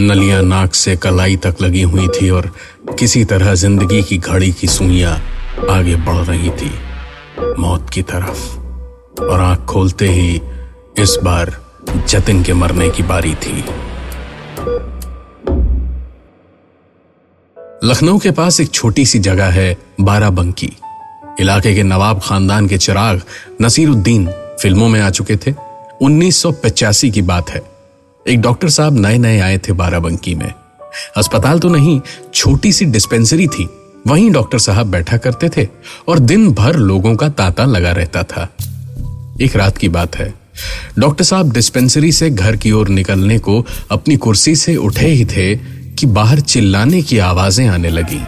नलियाँ नाक से कलाई तक लगी हुई थी और किसी तरह ज़िंदगी की घड़ी की सुइयाँ आगे बढ़ रही थी, मौत की तरफ़। और आँख खोलते ही इस बार जतिन के मरने की बारी थी। लखनऊ के पास एक छोटी सी जगह है, बाराबंकी। इलाके के नवाब खानदान के चिराग नसीरुद्दीन फ़िल्मों में आ चुके थे। 1985 की बात है। एक डॉक्टर साहब नए नए आए थे बाराबंकी में। अस्पताल तो नहीं, छोटी सी डिस्पेंसरी थी। वहीं डॉक्टर साहब बैठा करते थे और दिन भर लोगों का तांता लगा रहता था। एक रात की बात है। डॉक्टर साहब डिस्पेंसरी से घर की ओर निकलने को अपनी कुर्सी से उठे ही थे कि बाहर चिल्लाने की आवाज़ें आने लगी।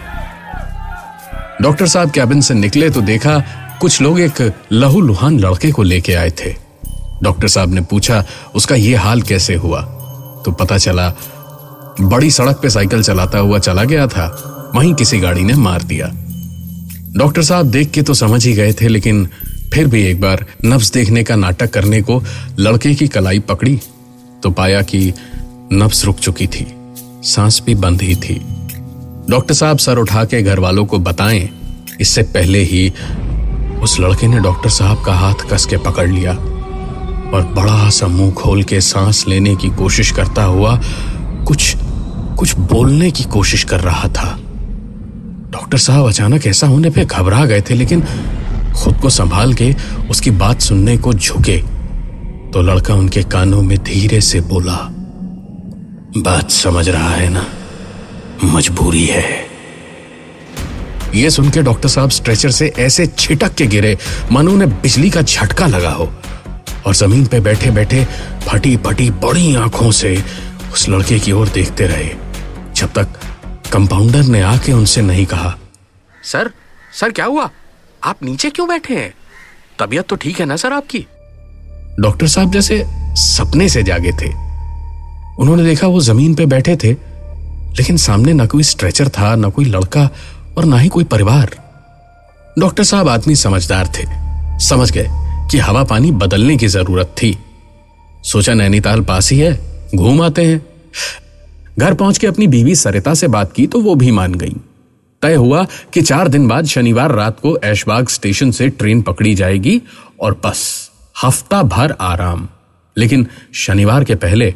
डॉक्टर साहब कैबिन से निकले तो देखा कुछ लोग एक लहू लुहान लड़के को लेके आए थे। डॉक्टर साहब ने पूछा, उसका ये हाल कैसे हुआ? तो पता चला, बड़ी सड़क पे साइकिल चलाता हुआ चला गया था। वहीं किसी गाड़ी ने मार दिया। डॉक्टर साहब देख के तो समझ ही गए थे, लेकिन फिर भी एक बार नब्स देखने का नाटक करने को लड़के की कलाई पकड़ी तो पाया कि नब्स रुक चुकी थी। सांस भी बंद ही थी। डॉक्टर साहब सर उठा के घर वालों को बताएँ, इससे पहले ही उस लड़के ने डॉक्टर साहब का हाथ कस के पकड़ लिया। और बड़ा सा मुँह खोल के सांस लेने की कोशिश करता हुआ कुछ कुछ बोलने की कोशिश कर रहा था। डॉक्टर साहब अचानक ऐसा होने पे घबरा गए थे, लेकिन खुद को संभाल के उसकी बात सुनने को झुके। तो लड़का उनके कानों में धीरे से बोला, बात समझ रहा है ना? मजबूरी है। यह सुनकर डॉक्टर साहब स्ट्रेचर से ऐसे छिटक के गिरे। मानो उन्हें बिजली का झटका लगा हो। और ज़मीन पे बैठे बैठे फटी फटी बड़ी आँखों से उस लड़के की ओर देखते रहे। जब तक कंपाउंडर ने आके उनसे नहीं कहा, सर सर, क्या हुआ? आप नीचे क्यों बैठे हैं? तबीयत तो ठीक है ना सर आपकी? डॉक्टर साहब जैसे सपने से जागे थे। उन्होंने देखा वो ज़मीन पे बैठे थे, लेकिन सामने ना कोई स्ट्रेचर था, ना कोई लड़का और ना ही कोई परिवार। डॉक्टर साहब आदमी समझदार थे, समझ गए। कि हवा पानी बदलने की ज़रूरत थी। सोचा नैनीताल पास ही है, घूम आते हैं। घर पहुँच के अपनी बीवी सरिता से बात की तो वो भी मान गई। तय हुआ कि चार दिन बाद शनिवार रात को ऐशबाग स्टेशन से ट्रेन पकड़ी जाएगी और बस, हफ़्ता भर आराम। लेकिन शनिवार के पहले,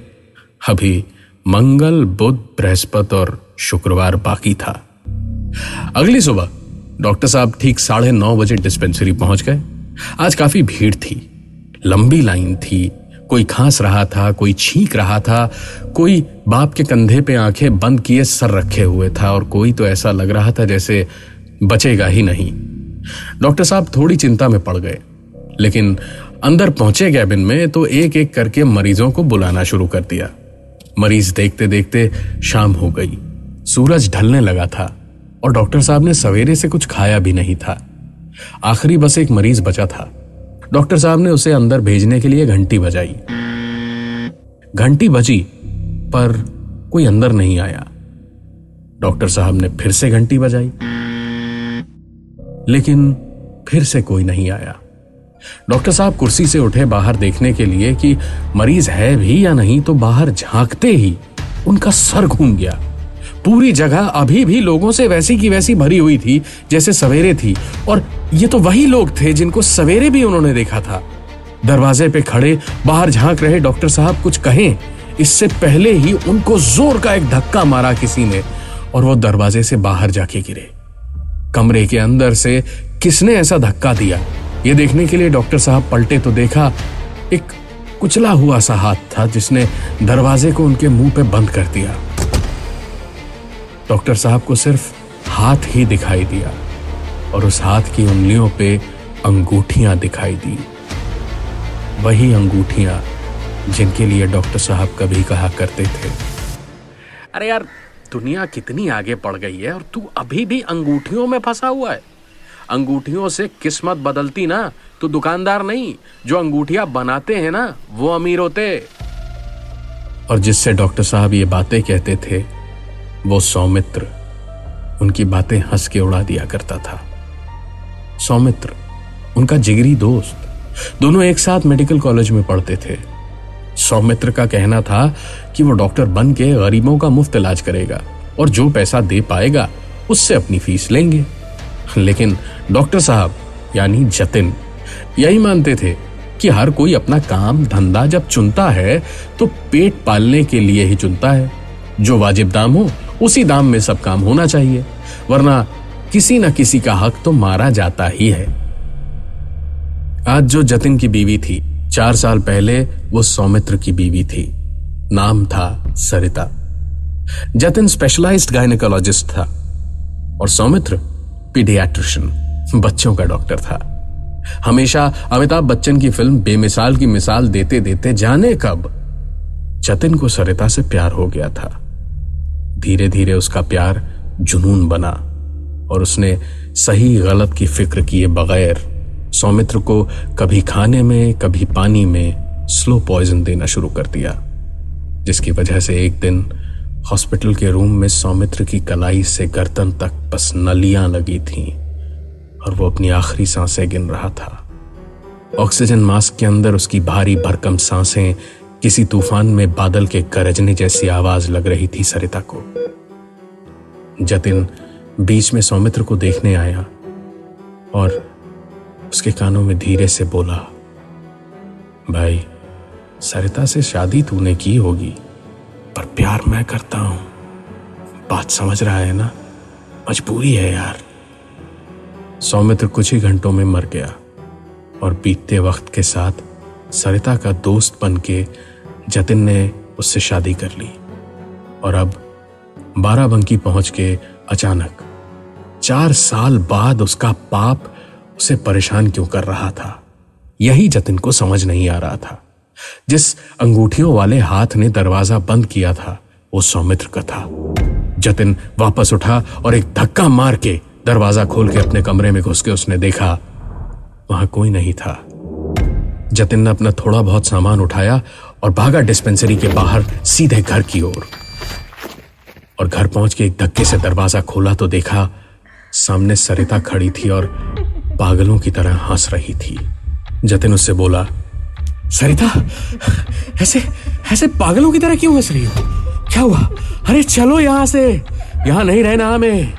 अभी मंगल, बुध, बृहस्पति और शुक्रवार बाकी था। अगली सुबह, डॉक्टर साहब ठीक साढ़े नौ बजे डिस्पेंसरी पहुँच गए। आज काफ़ी भीड़ थी। लंबी लाइन थी। कोई खांस रहा था, कोई छींक रहा था, कोई बाप के कंधे पे आँखें बंद किए सर रखे हुए था और कोई तो ऐसा लग रहा था जैसे बचेगा ही नहीं। डॉक्टर साहब थोड़ी चिंता में पड़ गए, लेकिन अंदर पहुँचे कैबिन में तो एक एक करके मरीजों को बुलाना शुरू कर दिया। मरीज़ देखते देखते शाम हो गई। सूरज ढलने लगा था और डॉक्टर साहब ने सवेरे से कुछ खाया भी नहीं था। आखिरी बस एक मरीज़ बचा था। डॉक्टर साहब ने उसे अंदर भेजने के लिए घंटी बजाई। घंटी बजी, पर कोई अंदर नहीं आया। डॉक्टर साहब ने फिर से घंटी बजाई। लेकिन फिर से कोई नहीं आया। डॉक्टर साहब कुर्सी से उठे बाहर देखने के लिए कि मरीज़ है भी या नहीं तो बाहर झांकते ही उनका सर घूम गया। पूरी जगह अभी भी लोगों से वैसी की वैसी भरी हुई थी, जैसे सवेरे थी। और ये तो वही लोग थे जिनको सवेरे भी उन्होंने देखा था। दरवाजे पे खड़े, बाहर झाँक रहे डॉक्टर साहब कुछ कहें। इससे पहले ही उनको ज़ोर का एक धक्का मारा किसी ने, और वो दरवाजे से बाहर जाके गिरे। कमरे के अंदर से किसने ऐसा धक्का दिया? ये देखने के लिए डॉक्टर साहब पलटे तो देखा, एक कुचला हुआ सा हाथ था जिसने दरवाजे को उनके मुँह पे बंद कर दिया। डॉक्टर साहब को सिर्फ़ हाथ ही दिखाई दिया और उस हाथ की उंगलियों पे अंगूठियाँ दिखाई दी। वही अंगूठियाँ जिनके लिए डॉक्टर साहब कभी कहा करते थे। अरे यार, दुनिया कितनी आगे बढ़ गई है और तू अभी भी अंगूठियों में फंसा हुआ है। अंगूठियों से किस्मत बदलती ना तो दुकानदार नहीं, जो अंगूठिया बनाते हैं ना, वो अमीर होते। और जिससे डॉक्टर साहब ये बातें कहते थे वो सौमित्र उनकी बातें हंस के उड़ा दिया करता था। सौमित्र, उनका जिगरी दोस्त, दोनों एक साथ मेडिकल कॉलेज में पढ़ते थे। सौमित्र का कहना था कि वो डॉक्टर बन के गरीबों का मुफ़्त इलाज करेगा और जो पैसा दे पाएगा, उससे अपनी फ़ीस लेंगे। लेकिन डॉक्टर साहब, यानी जतिन, यही मानते थे कि हर कोई अपना काम धंधा जब चुनता है तो पेट पालने के लिए ही चुनता है। जो वाजिब दाम हो उसी दाम में सब काम होना चाहिए, वरना किसी ना किसी का हक तो मारा जाता ही है। आज जो जतिन की बीवी थी, चार साल पहले वो सौमित्र की बीवी थी। नाम था सरिता। जतिन स्पेशलाइज्ड गायनिकोलॉजिस्ट था और सौमित्र पीडियाट्रिशियन बच्चों का डॉक्टर था। हमेशा अमिताभ बच्चन की फ़िल्म बेमिसाल की मिसाल देते देते जाने कब जतिन को सरिता से प्यार हो गया था। धीरे धीरे उसका प्यार जुनून बना और उसने सही गलत की फ़िक्र किए बगैर सौमित्र को कभी खाने में, कभी पानी में स्लो पॉइजन देना शुरू कर दिया, जिसकी वजह से एक दिन हॉस्पिटल के रूम में सौमित्र की कलाई से गर्दन तक बस नलियाँ लगी थीं और वो अपनी आखिरी साँसें गिन रहा था। ऑक्सीजन मास्क के अंदर उसकी भारी भरकम साँसें किसी तूफ़ान में बादल के गरजने जैसी आवाज़ लग रही थी सरिता को। जतिन बीच में सौमित्र को देखने आया और उसके कानों में धीरे से बोला, भाई, सरिता से शादी तूने की होगी, पर प्यार मैं करता हूँ। बात समझ रहा है ना? मजबूरी है यार। सौमित्र कुछ ही घंटों में मर गया और बीतते वक्त के साथ सरिता का दोस्त बन के जतिन ने उससे शादी कर ली। और अब बाराबंकी पहुँच के अचानक चार साल बाद उसका पाप उसे परेशान क्यों कर रहा था, यही जतिन को समझ नहीं आ रहा था। जिस अंगूठियों वाले हाथ ने दरवाज़ा बंद किया था, वो सौमित्र का था। जतिन वापस उठा और एक धक्का मार के दरवाज़ा खोल के अपने कमरे में घुस के उसने देखा, वहाँ कोई नहीं था। जतिन ने अपना थोड़ा बहुत सामान उठाया और भागा डिस्पेंसरी के बाहर सीधे घर की ओर। और घर पहुँच के एक धक्के से दरवाज़ा खोला तो देखा सामने सरिता खड़ी थी और पागलों की तरह हंस रही थी। जतिन उससे बोला, सरिता, ऐसे ऐसे पागलों की तरह क्यों हंस रही हो? क्या हुआ? अरे चलो यहाँ से। यहाँ नहीं रहना हमें।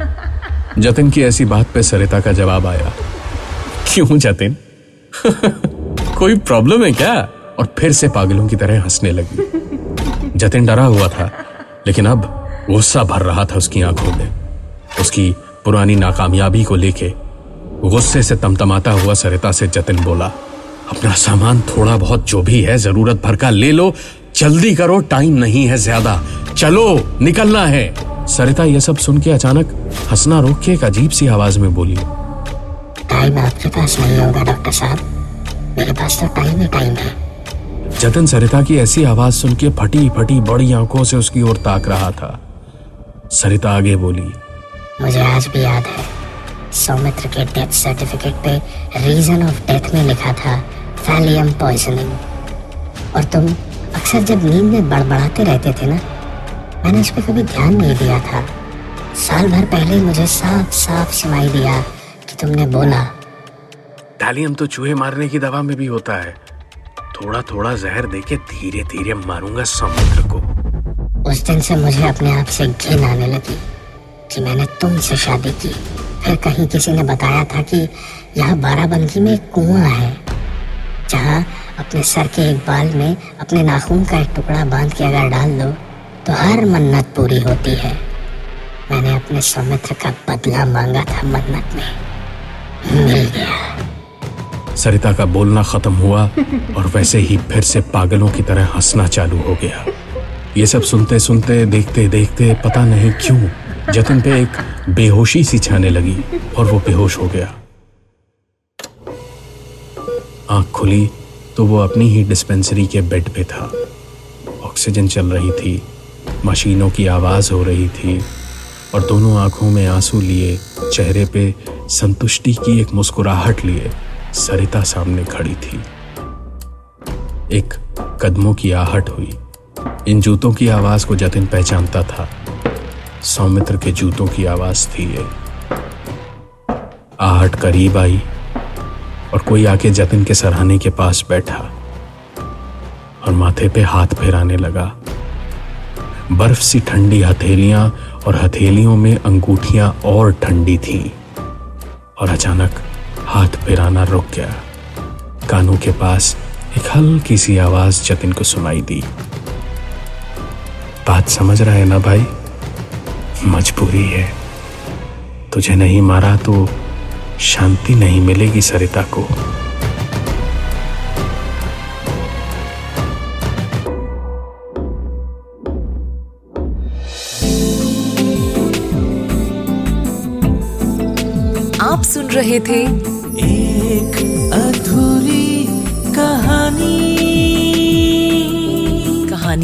जतिन की ऐसी बात पे सरिता का जवाब आया, क्यों जतिन? कोई प्रॉब्लम है क्या? और फिर से पागलों की तरह हंसने लगी। जतिन डरा हुआ था, लेकिन अब गुस्सा भर रहा था उसकी आँखों में। उसकी पुरानी नाकामयाबी को लेके गुस्से से तमतमाता हुआ सरिता से जतिन बोला, अपना सामान थोड़ा बहुत जो भी है, ज़रूरत भर का ले लो। जल्दी करो, टाइम नहीं है ज़्यादा। चलो, निकलना है। सरिता यह सब सुन के अचानक हंसना रोक के एक अजीब सी आवाज़ में बोली टाइम आपके पास नहीं होगा डॉक्टर साहब। मेरे पास तो टाइम ही टाइम है। जतन सरिता की ऐसी आवाज़ सुन के फटी फटी बड़ी आँखों से उसकी ओर ताक रहा था। सरिता आगे बोली मुझे आज भी याद है सौमित्र के डेथ सर्टिफिकेट पे रीजन ऑफ़ डेथ में लिखा था फैलियम पॉइजनिंग और तुम अक्सर जब नींद में बड़बड़ाते रहते थे ना मैंने इस पर कभी ध्यान नहीं दिया था। साल भर पहले मुझे साफ़ साफ़ सुनाई दिया कि तुमने बोला। डालियम तो चूहे मारने की दवा में भी होता है। थोड़ा थोड़ा जहर देके धीरे धीरे मारूँगा समुद्र को। उस दिन से मुझे अपने आप से घिन आने लगी कि मैंने तुमसे शादी की। फिर कहीं किसी ने बताया था कि यहाँ बाराबंकी में एक कुआँ है, जहाँ अपने सर के एक बाल में अपने नाखून का एक टुकड़ा बाँध के अगर डाल दो तो हर मन्नत पूरी होती है। मैंने अपने सौमित्र का बदला मांगा था मन्नत में। मिल गया। सरिता का बोलना खत्म हुआ और वैसे ही फिर से पागलों की तरह हंसना चालू हो गया। ये सब सुनते सुनते देखते देखते पता नहीं क्यों जतिन पे एक बेहोशी सी छाने लगी और वो बेहोश हो गया। आँख खुली तो वो अपनी ही डिस्पेंसरी के बेड पे था। ऑक्सीजन चल रही थी मशीनों की आवाज़ हो रही थी और दोनों आँखों में आँसू लिए चेहरे पे संतुष्टि की एक मुस्कुराहट लिए। सरिता सामने खड़ी थी। एक कदमों की आहट हुई। इन जूतों की आवाज़ को जतिन पहचानता था। सौमित्र के जूतों की आवाज़ थी ये। आहट करीब आई और कोई आके जतिन के सरहाने के पास बैठा और माथे पे हाथ फेराने लगा। बर्फ़ सी ठंडी हथेलियाँ और हथेलियों में अंगूठियाँ और ठंडी थी और अचानक हाथ फिराना रुक गया। कानों के पास एक हल्की सी आवाज़ जतिन को सुनाई दी। बात समझ रहा है ना भाई? मजबूरी है। तुझे नहीं मारा तो शांति नहीं मिलेगी सरिता को। आप सुन रहे थे